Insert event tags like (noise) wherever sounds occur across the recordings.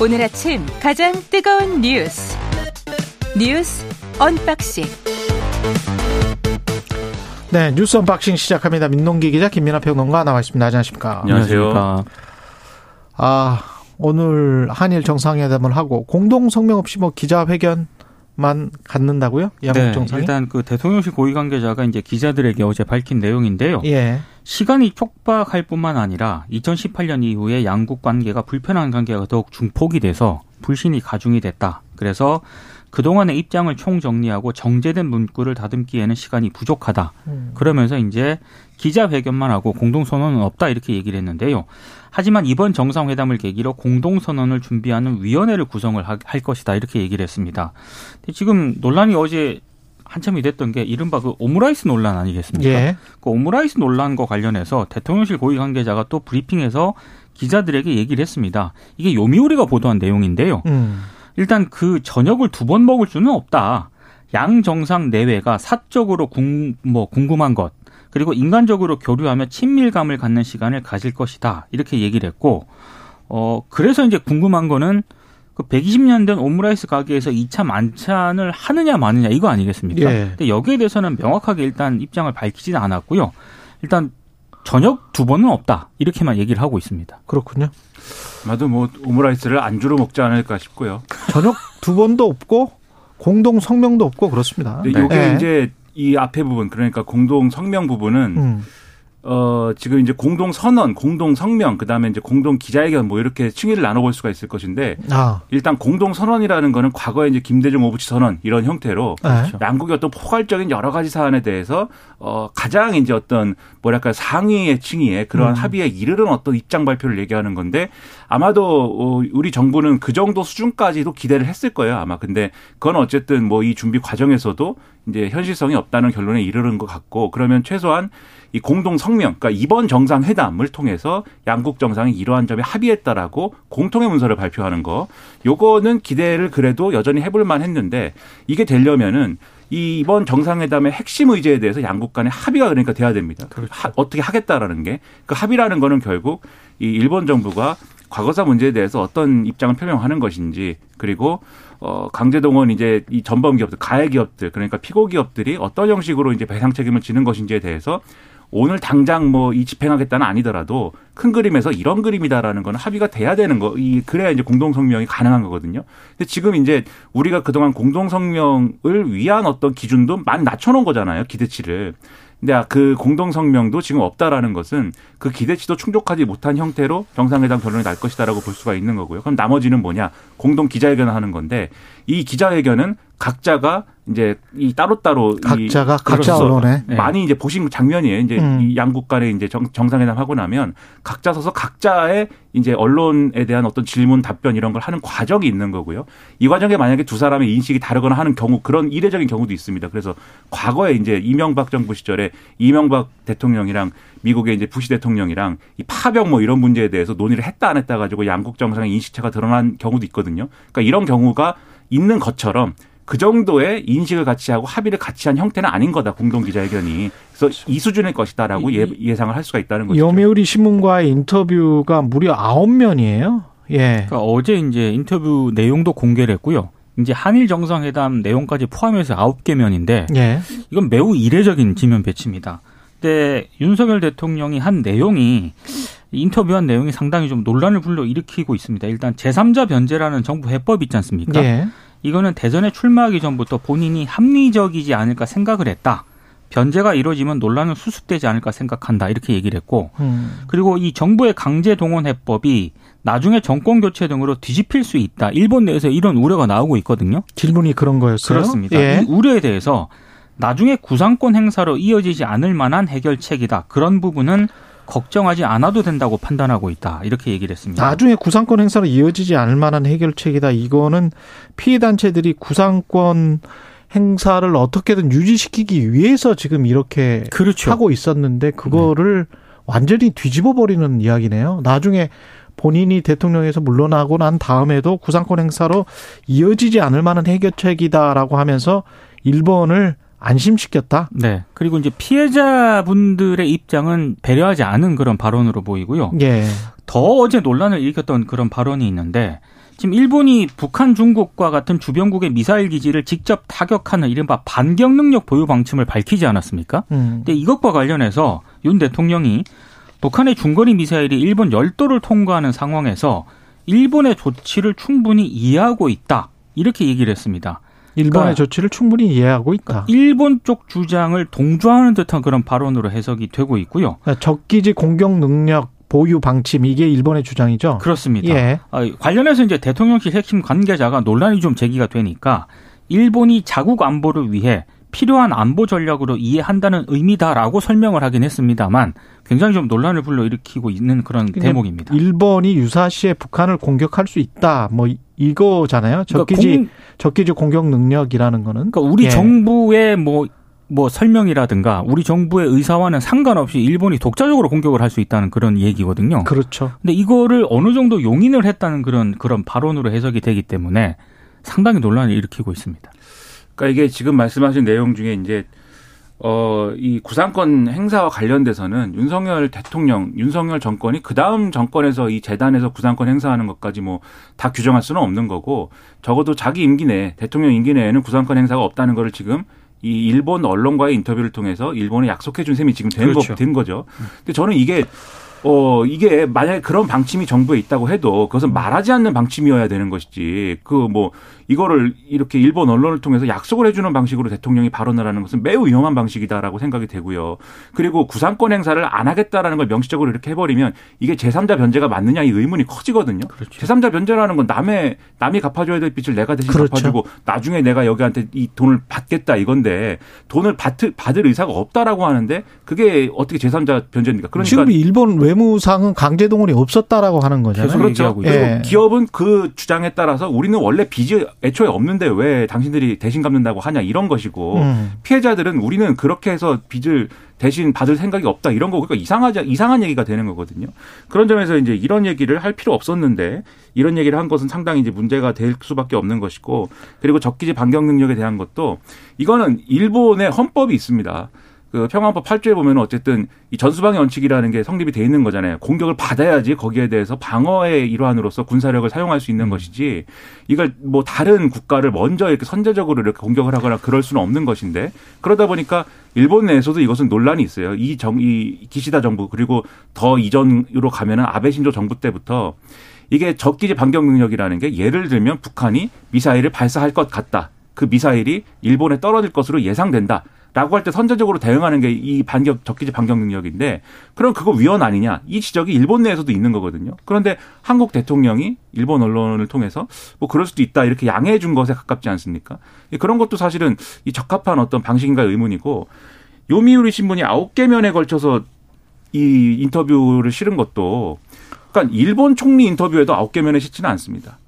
오늘 아침 가장 뜨거운 뉴스 뉴스 unboxing 네 뉴스 unboxing 시작합니다. 민동기 기자 김민하 평론가 나와 있습니다. 안녕하십니까? 안녕하세요. 아 오늘 한일 정상회담을 하고 공동 성명 없이 뭐 기자회견 만 갖는다고요? 양국 네, 정상이? 일단 그 대통령실 고위 관계자가 이제 기자들에게 어제 밝힌 내용인데요. 예. 시간이 촉박할 뿐만 아니라 2018년 이후에 양국 관계가 불편한 관계가 더욱 증폭이 돼서 불신이 가중이 됐다. 그래서 그동안의 입장을 총정리하고 정제된 문구를 다듬기에는 시간이 부족하다. 음. 그러면서 이제 기자회견만 하고 공동선언은 없다 이렇게 얘기를 했는데요. 하지만 이번 정상회담을 계기로 공동선언을 준비하는 위원회를 구성을 할 것이다 이렇게 얘기를 했습니다. 지금 논란이 어제 한참이 됐던 게 이른바 그 오므라이스 논란 아니겠습니까? 예. 그 오므라이스 논란과 관련해서 대통령실 고위 관계자가 또 브리핑에서 기자들에게 얘기를 했습니다. 이게 요미우리가 보도한 내용인데요. 음. 일단 그 저녁을 두 번 먹을 수는 없다. 양 정상 내외가 사적으로 궁, 뭐 궁금한 것 그리고 인간적으로 교류하며 친밀감을 갖는 시간을 가질 것이다. 이렇게 얘기를 했고 어 그래서 이제 궁금한 거는 그 120년 된 오므라이스 가게에서 2차 만찬을 하느냐 마느냐 이거 아니겠습니까? 예. 근데 여기에 대해서는 명확하게 일단 입장을 밝히지는 않았고요. 일단 저녁 두 번은 없다. 이렇게만 얘기를 하고 있습니다. 그렇군요. 아마도 뭐 오므라이스를 안주로 먹지 않을까 싶고요. 저녁 두 번도 없고 공동 성명도 없고 그렇습니다. 근데 이게 네. 이제 이 앞에 부분 그러니까 공동 성명 부분은 음. 어 지금 이제 공동 선언, 공동 성명, 그 다음에 이제 공동 기자회견 뭐 이렇게 층위를 나눠볼 수가 있을 것인데 아. 일단 공동 선언이라는 거는 과거에 이제 김대중 오부치 선언 이런 형태로 네. 양국의 어떤 포괄적인 여러 가지 사안에 대해서 어 가장 이제 어떤 뭐랄까 상위의 층위에 그러한 음. 합의에 이르는 어떤 입장 발표를 얘기하는 건데 아마도 어 우리 정부는 그 정도 수준까지도 기대를 했을 거예요 아마 근데 그건 어쨌든 뭐 이 준비 과정에서도 이제 현실성이 없다는 결론에 이르는 것 같고 그러면 최소한 이 공동 성명, 그러니까 이번 정상회담을 통해서 양국 정상이 이러한 점에 합의했다라고 공통의 문서를 발표하는 거, 요거는 기대를 그래도 여전히 해볼 만 했는데 이게 되려면은 이 이번 정상회담의 핵심 의제에 대해서 양국 간의 합의가 그러니까 돼야 됩니다. 하- 어떻게 하겠다라는 게 그 합의라는 거는 결국 이 일본 정부가 과거사 문제에 대해서 어떤 입장을 표명하는 것인지 그리고 어 강제동원 이제 이 전범 기업들 가해 기업들 그러니까 피고 기업들이 어떤 형식으로 이제 배상 책임을 지는 것인지에 대해서 오늘 당장 뭐 이 집행하겠다는 아니더라도 큰 그림에서 이런 그림이다라는 거는 합의가 돼야 되는 거. 이 그래야 이제 공동 성명이 가능한 거거든요. 근데 지금 이제 우리가 그동안 공동 성명을 위한 어떤 기준도 많이 낮춰 놓은 거잖아요. 기대치를. 근데 그 공동 성명도 지금 없다라는 것은 그 기대치도 충족하지 못한 형태로 정상회담 결론이 날 것이다라고 볼 수가 있는 거고요. 그럼 나머지는 뭐냐? 공동 기자회견을 하는 건데 이 기자회견은 각자가 이제 이 따로따로 각자가 이 각자 언론에 네. 많이 이제 보신 장면이에요. 이제 음. 이 양국 간에 이제 정, 정상회담 하고 나면 각자 서서 각자의 이제 언론에 대한 어떤 질문 답변 이런 걸 하는 과정이 있는 거고요. 이 과정에 만약에 두 사람의 인식이 다르거나 하는 경우 그런 이례적인 경우도 있습니다. 그래서 과거에 이제 이명박 정부 시절에 이명박 대통령이랑 미국의 이제 부시 대통령이랑 이 파병 뭐 이런 문제에 대해서 논의를 했다 안 했다 가지고 양국 정상의 인식차가 드러난 경우도 있거든요. 그러니까 이런 경우가 있는 것처럼 그 정도의 인식을 같이 하고 합의를 같이 한 형태는 아닌 거다 공동 기자회견이 그래서 이 수준일 것이다라고 예, 예상을 할 수가 있다는 거죠. 요미우리 신문과의 인터뷰가 무려 아홉 면이에요. 예. 그러니까 어제 이제 인터뷰 내용도 공개를 했고요. 이제 한일 정상회담 내용까지 포함해서 아홉 개 면인데 예. 이건 매우 이례적인 지면 배치입니다. 근데 윤석열 대통령이 한 내용이 인터뷰한 내용이 상당히 좀 논란을 불러 일으키고 있습니다. 일단 제3자 변제라는 정부 해법 있지 않습니까? 예. 이거는 대선에 출마하기 전부터 본인이 합리적이지 않을까 생각을 했다. 변제가 이루어지면 논란은 수습되지 않을까 생각한다. 이렇게 얘기를 했고 음. 그리고 이 정부의 강제 동원 해법이 나중에 정권 교체 등으로 뒤집힐 수 있다. 일본 내에서 이런 우려가 나오고 있거든요. 질문이 그런 거였어요. 그렇습니다. 예. 이 우려에 대해서 나중에 구상권 행사로 이어지지 않을 만한 해결책이다. 그런 부분은 걱정하지 않아도 된다고 판단하고 있다. 이렇게 얘기를 했습니다. 나중에 구상권 행사로 이어지지 않을 만한 해결책이다. 이거는 피해 단체들이 구상권 행사를 어떻게든 유지시키기 위해서 지금 이렇게 그렇죠. 하고 있었는데 그거를 완전히 뒤집어 버리는 이야기네요. 나중에 본인이 대통령에서 물러나고 난 다음에도 구상권 행사로 이어지지 않을 만한 해결책이다라고 하면서 일본을 안심시켰다. 네. 그리고 이제 피해자분들의 입장은 배려하지 않은 그런 발언으로 보이고요. 예. 더 어제 논란을 일으켰던 그런 발언이 있는데 지금 일본이 북한, 중국과 같은 주변국의 미사일 기지를 직접 타격하는 이른바 반격 능력 보유 방침을 밝히지 않았습니까? 음. 근데 이것과 관련해서 윤 대통령이 북한의 중거리 미사일이 일본 열도를 통과하는 상황에서 일본의 조치를 충분히 이해하고 있다. 이렇게 얘기를 했습니다. 일본의 그러니까 조치를 충분히 이해하고 있다. 일본 쪽 주장을 동조하는 듯한 그런 발언으로 해석이 되고 있고요. 그러니까 적기지 공격 능력 보유 방침 이게 일본의 주장이죠. 그렇습니다. 예. 아, 관련해서 이제 대통령실 핵심 관계자가 논란이 좀 제기가 되니까 일본이 자국 안보를 위해 필요한 안보 전략으로 이해한다는 의미다라고 설명을 하긴 했습니다만 굉장히 좀 논란을 불러일으키고 있는 그런 그러니까 대목입니다. 일본이 유사시에 북한을 공격할 수 있다. 뭐 이- 이거잖아요. 적기지 그러니까, 공- 적기지 공격 능력이라는 거는 그러니까 우리 예. 정부의 뭐, 뭐 설명이라든가 우리 정부의 의사와는 상관없이 일본이 독자적으로 공격을 할 수 있다는 그런 얘기거든요. 그렇죠. 근데 이거를 어느 정도 용인을 했다는 그런 그런 발언으로 해석이 되기 때문에 상당히 논란을 일으키고 있습니다. 그러니까 이게 지금 말씀하신 내용 중에 이제 어, 이 구상권 행사와 관련돼서는 윤석열 대통령, 윤석열 정권이 그 다음 정권에서 이 재단에서 구상권 행사하는 것까지 뭐 다 규정할 수는 없는 거고 적어도 자기 임기 내, 대통령 임기 내에는 구상권 행사가 없다는 거를 지금 이 일본 언론과의 인터뷰를 통해서 일본에 약속해 준 셈이 지금 된, 그렇죠. 거, 된 거죠. 근데 저는 이게 어, 이게 만약에 그런 방침이 정부에 있다고 해도 그것은 말하지 않는 방침이어야 되는 것이지 그 뭐 이거를 이렇게 일본 언론을 통해서 약속을 해주는 방식으로 대통령이 발언을 하는 것은 매우 위험한 방식이다라고 생각이 되고요. 그리고 구상권 행사를 안 하겠다라는 걸 명시적으로 이렇게 해버리면 이게 제3자 변제가 맞느냐 이 의문이 커지거든요. 그렇죠. 제3자 변제라는 건 남의 남이 갚아줘야 될 빚을 내가 대신 그렇죠. 갚아주고 나중에 내가 여기한테 이 돈을 받겠다 이건데 돈을 받을, 받을 의사가 없다라고 하는데 그게 어떻게 제3자 변제입니까? 그러니까 지금 일본 외무상은 강제 동원이 없었다라고 하는 거잖아요. 그렇죠. 그리고. 예. 기업은 그 주장에 따라서 우리는 원래 빚이 애초에 없는데 왜 당신들이 대신 갚는다고 하냐 이런 것이고 음. 피해자들은 우리는 그렇게 해서 빚을 대신 받을 생각이 없다 이런 거 그러니까 이상하지 이상한 얘기가 되는 거거든요. 그런 점에서 이제 이런 얘기를 할 필요 없었는데 이런 얘기를 한 것은 상당히 이제 문제가 될 수밖에 없는 것이고 그리고 적기지 반경 능력에 대한 것도 이거는 일본의 헌법이 있습니다. 그 평화헌법 8조에 보면 어쨌든 이 전수방위 원칙이라는 게 성립이 돼 있는 거잖아요. 공격을 받아야지 거기에 대해서 방어의 일환으로서 군사력을 사용할 수 있는 것이지 이걸 뭐 다른 국가를 먼저 이렇게 선제적으로 이렇게 공격을 하거나 그럴 수는 없는 것인데 그러다 보니까 일본 내에서도 이것은 논란이 있어요. 이 정, 이 기시다 정부 그리고 더 이전으로 가면은 아베 신조 정부 때부터 이게 적기지 반격 능력이라는 게 예를 들면 북한이 미사일을 발사할 것 같다. 그 미사일이 일본에 떨어질 것으로 예상된다. 라고 할 때 선제적으로 대응하는 게 이 반격 적기지 반격 능력인데 그럼 그거 위헌 아니냐 이 지적이 일본 내에서도 있는 거거든요. 그런데 한국 대통령이 일본 언론을 통해서 뭐 그럴 수도 있다 이렇게 양해해 준 것에 가깝지 않습니까? 그런 것도 사실은 이 적합한 어떤 방식인가 의문이고 요미우리 신문이 아홉 개 면에 걸쳐서 이 인터뷰를 실은 것도 그러니까 일본 총리 인터뷰에도 아홉 개 면에 싣지는 않습니다.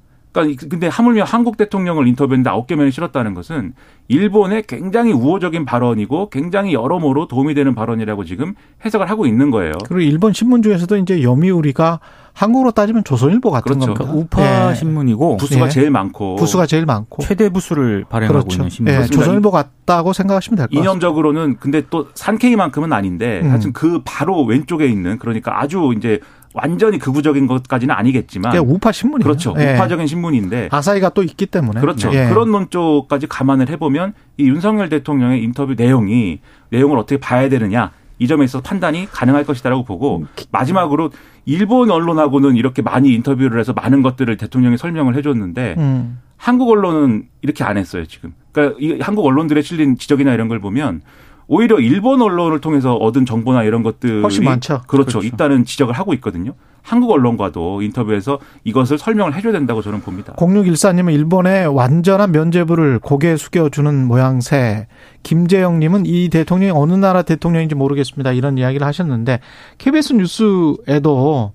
그러니까 근데 하물며 한국 대통령을 인터뷰했는데 아홉 개 면에 실었다는 것은 일본의 굉장히 우호적인 발언이고 굉장히 여러모로 도움이 되는 발언이라고 지금 해석을 하고 있는 거예요. 그리고 일본 신문 중에서도 이제 여미우리가 한국으로 따지면 조선일보 같은 그렇죠. 겁니다. 그러니까 우파 예. 신문이고 부수가 예. 제일 많고 부수가 제일 많고 최대 부수를 발행하고 그렇죠. 있는 신문. 예. 조선일보 같다고 생각하시면 될 것 같습니다. 이념적으로는 근데 또 산케이만큼은 아닌데 음. 하여튼 그 바로 왼쪽에 있는 그러니까 아주 이제 완전히 극우적인 것까지는 아니겠지만 그게 우파 신문이에요. 그렇죠. 예. 우파적인 신문인데 아사히가 또 있기 때문에 그렇죠. 예. 그런 논조까지 감안을 해보면 이 윤석열 대통령의 인터뷰 내용이 내용을 어떻게 봐야 되느냐 이 점에 있어서 판단이 가능할 것이다라고 보고 음, 마지막으로 일본 언론하고는 이렇게 많이 인터뷰를 해서 많은 것들을 대통령이 설명을 해줬는데 음. 한국 언론은 이렇게 안 했어요 지금. 그러니까 이 한국 언론들의 실린 지적이나 이런 걸 보면 오히려 일본 언론을 통해서 얻은 정보나 이런 것들이 훨씬 많죠. 그렇죠. 그렇죠. 있다는 지적을 하고 있거든요. 한국 언론과도 인터뷰에서 이것을 설명을 해줘야 된다고 저는 봅니다. 0614님은 일본의 완전한 면죄부를 고개 숙여주는 모양새. 김재영님은 이 대통령이 어느 나라 대통령인지 모르겠습니다. 이런 이야기를 하셨는데 KBS 뉴스에도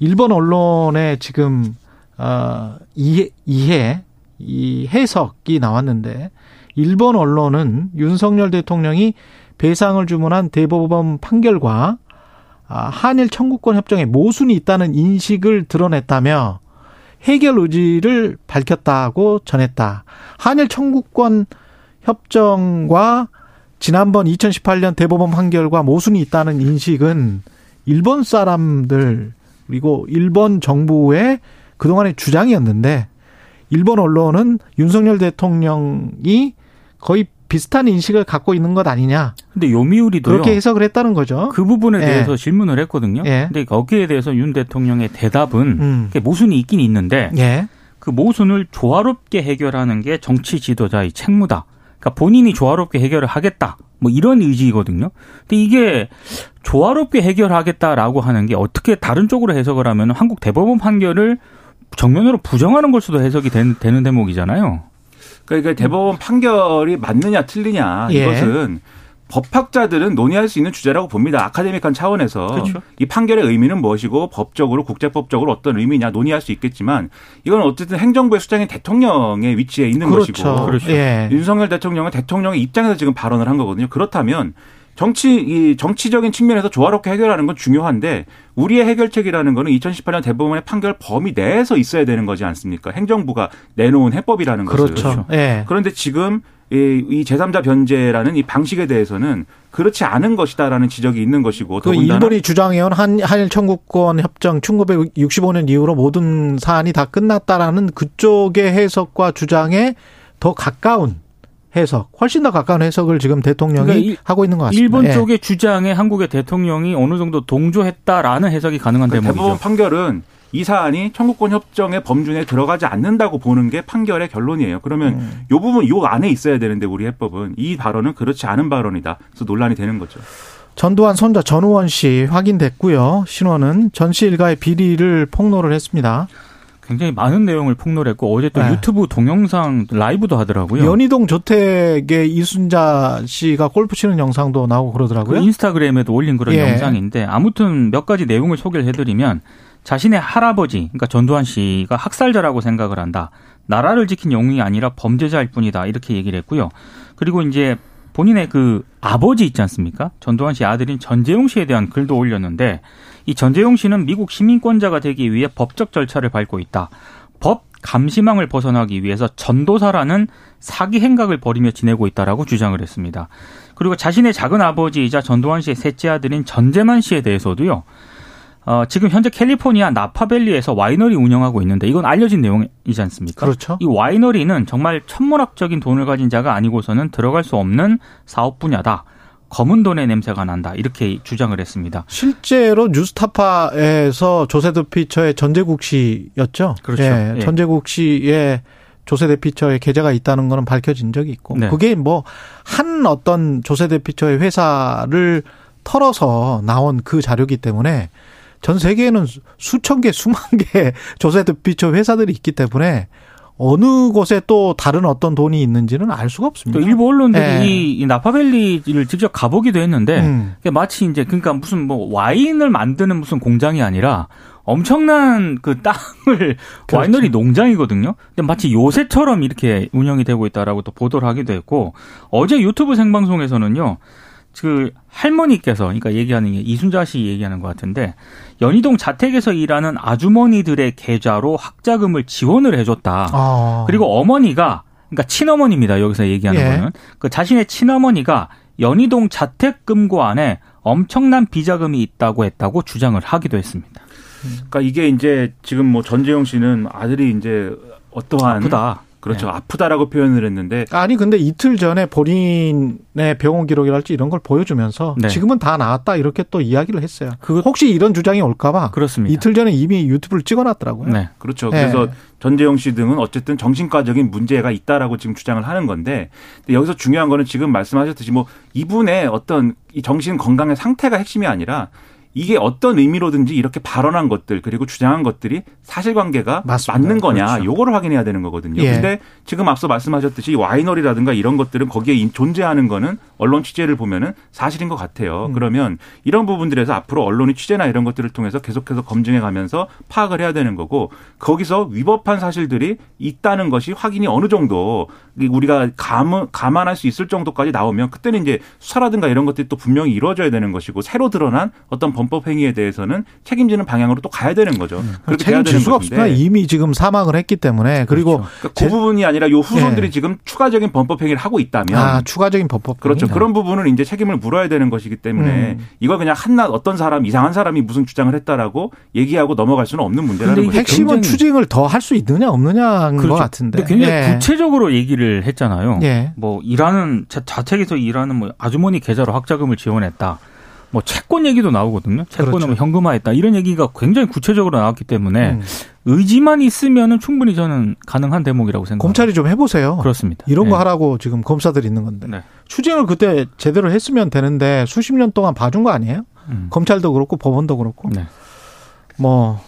일본 언론의 지금 어, 이해, 이해, 이 해석이 나왔는데 일본 언론은 윤석열 대통령이 배상을 주문한 대법원 판결과 아, 한일 청구권 협정에 모순이 있다는 인식을 드러냈다며 해결 의지를 밝혔다고 전했다. 한일 청구권 협정과 지난번 2018년 대법원 판결과 모순이 있다는 인식은 일본 사람들 그리고 일본 정부의 그동안의 주장이었는데 일본 언론은 윤석열 대통령이 거의 비슷한 인식을 갖고 있는 것 아니냐. 근데 요미우리도 그렇게 해석을 했다는 거죠. 그 부분에 예. 대해서 질문을 했거든요. 예. 근데 거기에 대해서 윤 대통령의 대답은 음. 모순이 있긴 있는데 예. 그 모순을 조화롭게 해결하는 게 정치 지도자의 책무다. 그러니까 본인이 조화롭게 해결을 하겠다. 뭐 이런 의지거든요. 근데 이게 조화롭게 해결하겠다라고 하는 게 어떻게 다른 쪽으로 해석을 하면 한국 대법원 판결을 정면으로 부정하는 걸 수도 해석이 된- 되는 대목이잖아요. 그러니까 대법원 판결이 맞느냐 틀리냐 예. 이것은 법학자들은 논의할 수 있는 주제라고 봅니다. 아카데믹한 차원에서 그렇죠. 이 판결의 의미는 무엇이고 법적으로 국제법적으로 어떤 의미냐 논의할 수 있겠지만 이건 어쨌든 행정부의 수장인 대통령의 위치에 있는 그렇죠. 것이고 그렇죠. 예. 윤석열 대통령은 대통령의 입장에서 지금 발언을 한 거거든요. 그렇다면 정치 이 정치적인 측면에서 조화롭게 해결하는 건 중요한데 우리의 해결책이라는 거는 2018년 대법원의 판결 범위 내에서 있어야 되는 거지 않습니까? 행정부가 내놓은 해법이라는 것은 그렇죠. 예. 그런데 지금 이, 이 제3자 변제라는 이 방식에 대해서는 그렇지 않은 것이다라는 지적이 있는 것이고 그 일본이 주장해온 한, 한일 청구권 협정 1965년 이후로 모든 사안이 다 끝났다라는 그쪽의 해석과 주장에 더 가까운 해석, 훨씬 더 가까운 해석을 지금 대통령이 그러니까 일- 하고 있는 것 같습니다. 일본 예. 쪽의 주장에 한국의 대통령이 어느 정도 동조했다라는 해석이 가능한 그러니까 대법원 대목이죠. 판결은 이 사안이 청구권 협정의 범준에 들어가지 않는다고 보는 게 판결의 결론이에요. 그러면 음. 요 부분 요 안에 있어야 되는데 우리 해법은 이 발언은 그렇지 않은 발언이다. 그래서 논란이 되는 거죠. 전두환 손자 전우원 씨 확인됐고요. 신원은 전씨 일가의 비리를 폭로를 했습니다. 굉장히 많은 내용을 폭로했고 어제 또 네. 유튜브 동영상 라이브도 하더라고요. 연희동 저택에 이순자 씨가 골프 치는 영상도 나오고 그 그러더라고요. 인스타그램에도 올린 그런 예. 영상인데 아무튼 몇 가지 내용을 소개를 해드리면 자신의 할아버지, 그러니까 전두환 씨가 학살자라고 생각을 한다. 나라를 지킨 영웅이 아니라 범죄자일 뿐이다. 이렇게 얘기를 했고요. 그리고 이제 본인의 그 아버지 있지 않습니까? 전두환 씨 아들인 전재용 씨에 대한 글도 올렸는데 이 전재용 씨는 미국 시민권자가 되기 위해 법적 절차를 밟고 있다. 법 감시망을 벗어나기 위해서 전도사라는 사기 행각을 벌이며 지내고 있다라고 주장을 했습니다. 그리고 자신의 작은 아버지이자 전두환 씨의 셋째 아들인 전재만 씨에 대해서도요. 어, 지금 현재 캘리포니아 나파밸리에서 와이너리 운영하고 있는데 이건 알려진 내용이지 않습니까? 그렇죠. 이 와이너리는 정말 천문학적인 돈을 가진 자가 아니고서는 들어갈 수 없는 사업 분야다. 검은 돈의 냄새가 난다. 이렇게 주장을 했습니다. 실제로 뉴스타파에서 조세드 피처의 전재국 씨였죠. 그렇죠. 예, 예. 전재국 씨의 조세대 피처의 계좌가 있다는 거는 밝혀진 적이 있고 네. 그게 뭐 한 어떤 조세대 피처의 회사를 털어서 나온 그 자료이기 때문에 전 세계에는 수- 수천 개, 수만 개 (laughs) 조세대 피처 회사들이 있기 때문에 어느 곳에 또 다른 어떤 돈이 있는지는 알 수가 없습니다. 또 일부 언론들이 예. 이, 이 나파밸리를 직접 가보기도 했는데 음. 마치 이제 그러니까 무슨 뭐 와인을 만드는 무슨 공장이 아니라 엄청난 그 땅을 (laughs) 그렇죠. 와이너리 농장이거든요. 근데 마치 요새처럼 이렇게 운영이 되고 있다라고 또 보도를 하기도 했고 어제 유튜브 생방송에서는요. 그 할머니께서 그러니까 얘기하는 게 이순자 씨 얘기하는 것 같은데 연희동 자택에서 일하는 아주머니들의 계좌로 학자금을 지원을 해줬다. 아. 그리고 어머니가 그러니까 친어머니입니다. 여기서 얘기하는 예. 거는 그 자신의 친어머니가 연희동 자택금고 안에 엄청난 비자금이 있다고 했다고 주장을 하기도 했습니다. 그러니까 이게 이제 지금 뭐 전재용 씨는 아들이 이제 어떠한 아프다. 그렇죠. 아프다라고 표현을 했는데 아니 근데 이틀 전에 본인의 병원 기록이랄지 이런 걸 보여주면서 네. 지금은 다 나았다 이렇게 또 이야기를 했어요. 그거- 혹시 이런 주장이 올까봐 그렇습니다. 이틀 전에 이미 유튜브를 찍어놨더라고요. 네. 그렇죠. 네. 그래서 전재용 씨 등은 어쨌든 정신과적인 문제가 있다라고 지금 주장을 하는 건데 여기서 중요한 거는 지금 말씀하셨듯이 뭐 이분의 어떤 이 정신 건강의 상태가 핵심이 아니라 이게 어떤 의미로든지 이렇게 발언한 것들 그리고 주장한 것들이 사실관계가 맞습니다. 맞는 거냐 그렇죠. 요거를 확인해야 되는 거거든요. 예. 근데 지금 앞서 말씀하셨듯이 와이너리라든가 이런 것들은 거기에 인- 존재하는 거는 언론 취재를 보면은 사실인 것 같아요. 음. 그러면 이런 부분들에서 앞으로 언론이 취재나 이런 것들을 통해서 계속해서 검증해 가면서 파악을 해야 되는 거고 거기서 위법한 사실들이 있다는 것이 확인이 어느 정도 우리가 감, 감안할 수 있을 정도까지 나오면 그때는 이제 수사라든가 이런 것들이 또 분명히 이루어져야 되는 것이고 새로 드러난 어떤 범법 행위에 대해서는 책임지는 방향으로 또 가야 되는 거죠. 음. 그렇게 책임질 되는 수가 없습니다. 이미 지금 사망을 했기 때문에 그리고 그렇죠. 그러니까 제- 그 부분이 아니라 요 후손들이 예. 지금 추가적인 범법 행위를 하고 있다면 아 추가적인 법법 그렇죠. 그런 부분은 이제 책임을 물어야 되는 것이기 때문에 음. 이걸 그냥 한낱 어떤 사람 이상한 사람이 무슨 주장을 했다라고 얘기하고 넘어갈 수는 없는 문제라는 거죠. 이게 핵심은 굉장히- 추징을 더 할 수 있느냐 없느냐인 것 같은데. 근데 굉장히 예. 구체적으로 얘기를 했잖아요. 예. 뭐 일하는 자, 자택에서 일하는 뭐 아주머니 계좌로 학자금을 지원했다. 뭐 채권 얘기도 나오거든요. 채권을 그렇죠. 뭐 현금화했다. 이런 얘기가 굉장히 구체적으로 나왔기 때문에 음. 의지만 있으면은 충분히 저는 가능한 대목이라고 생각합니다. 검찰이 좀 해보세요. 그렇습니다. 이런 거 네. 하라고 지금 검사들이 있는 건데 네. 추징을 그때 제대로 했으면 되는데 수십 년 동안 봐준 거 아니에요? 음. 검찰도 그렇고 법원도 그렇고 네. 뭐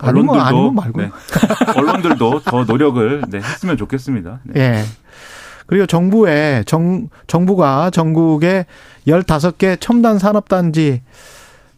아니면 아니면 말고 네. 언론들도 더 노력을 네, 했으면 좋겠습니다. 네. 예. 그리고 정부에 정 정부가 전국에 15개 첨단 산업 단지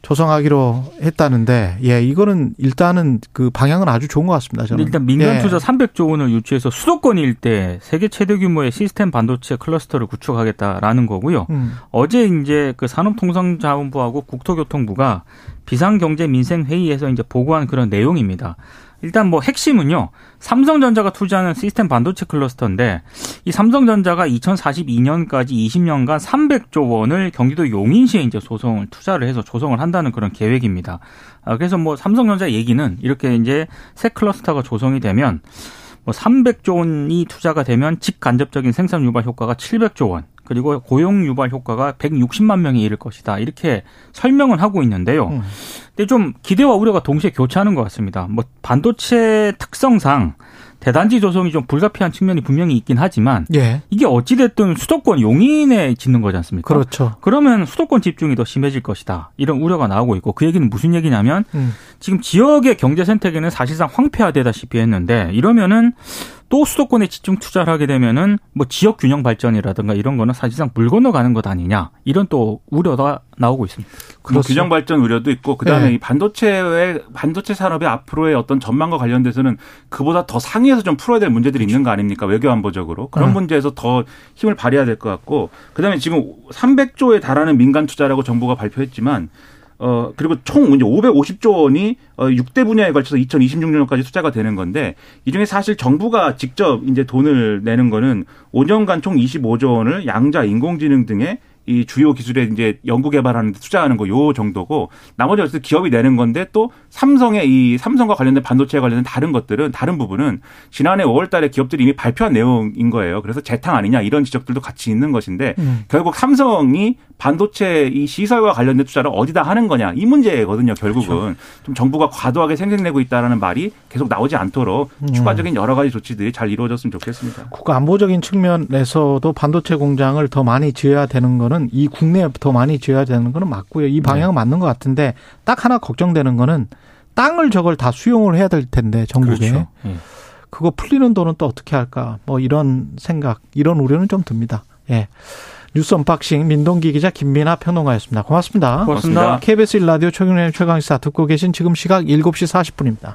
조성하기로 했다는데 예, 이거는 일단은 그 방향은 아주 좋은 것 같습니다. 저는. 일단 민간 예. 투자 300조 원을 유치해서 수도권 일대 세계 최대 규모의 시스템 반도체 클러스터를 구축하겠다라는 거고요. 음. 어제 이제 그 산업통상자원부하고 국토교통부가 비상경제민생회의에서 이제 보고한 그런 내용입니다. 일단 뭐 핵심은요. 삼성전자가 투자하는 시스템 반도체 클러스터인데 이 삼성전자가 2042년까지 20년간 300조 원을 경기도 용인시에 이제 조성을 투자를 해서 조성을 한다는 그런 계획입니다. 아, 그래서 뭐 삼성전자 얘기는 이렇게 이제 새 클러스터가 조성이 되면 뭐 300조 원이 투자가 되면 직간접적인 생산 유발 효과가 700조 원, 그리고 고용 유발 효과가 160만 명에 이를 것이다. 이렇게 설명을 하고 있는데요. 음. 근데 좀 기대와 우려가 동시에 교차하는 것 같습니다. 뭐 반도체 특성상 대단지 조성이 좀 불가피한 측면이 분명히 있긴 하지만 예. 이게 어찌됐든 수도권 용인에 짓는 거지 않습니까? 그렇죠. 그러면 수도권 집중이 더 심해질 것이다. 이런 우려가 나오고 있고 그 얘기는 무슨 얘기냐면 음. 지금 지역의 경제 생태계는 사실상 황폐화되다시피 했는데 이러면은 또 수도권에 집중 투자를 하게 되면은 뭐 지역 균형 발전이라든가 이런 거는 사실상 물 건너가는 것 아니냐 이런 또 우려가 나오고 있습니다. 뭐 그렇죠. 규정 발전 우려도 있고 그다음에 네. 이 반도체의 반도체 산업의 앞으로의 어떤 전망과 관련돼서는 그보다 더 상위에서 좀 풀어야 될 문제들이 있는 거 아닙니까 외교 안보적으로 그런 음. 문제에서 더 힘을 발휘해야 될 것 같고 그다음에 지금 300조에 달하는 민간 투자라고 정부가 발표했지만 어 그리고 총 이제 550조 원이 어 6대 분야에 걸쳐서 2026년까지 투자가 되는 건데 이 중에 사실 정부가 직접 이제 돈을 내는 거는 5년간 총 25조 원을 양자 인공지능 등의 이 주요 기술에 이제 연구 개발하는 데 투자하는 거 요 정도고 나머지 어쨌든 기업이 내는 건데 또 삼성의 이 삼성과 관련된 반도체에 관련된 다른 것들은 다른 부분은 지난해 5월 달에 기업들이 이미 발표한 내용인 거예요. 그래서 재탕 아니냐 이런 지적들도 같이 있는 것인데 음. 결국 삼성이 반도체 이 시설과 관련된 투자를 어디다 하는 거냐 이 문제거든요. 결국은 좀 정부가 과도하게 생색내고 있다라는 말이 계속 나오지 않도록 음. 추가적인 여러 가지 조치들이 잘 이루어졌으면 좋겠습니다. 국가 안보적인 측면에서도 반도체 공장을 더 많이 지어야 되는 거는 이 국내에 더 많이 지어야 되는 거는 맞고요. 이 방향은 맞는 것 같은데 딱 하나 걱정되는 거는 땅을 저걸 다 수용을 해야 될 텐데 전국에 그렇죠. 예. 그거 풀리는 돈은 또 어떻게 할까? 뭐 이런 생각, 이런 우려는 좀 듭니다. 예. 뉴스 unboxing 민동기 기자 김민하 평론가였습니다. 고맙습니다. 고맙습니다. KBS 1라디오 최경영의 최강시사 듣고 계신 지금 시각 7시 40분입니다.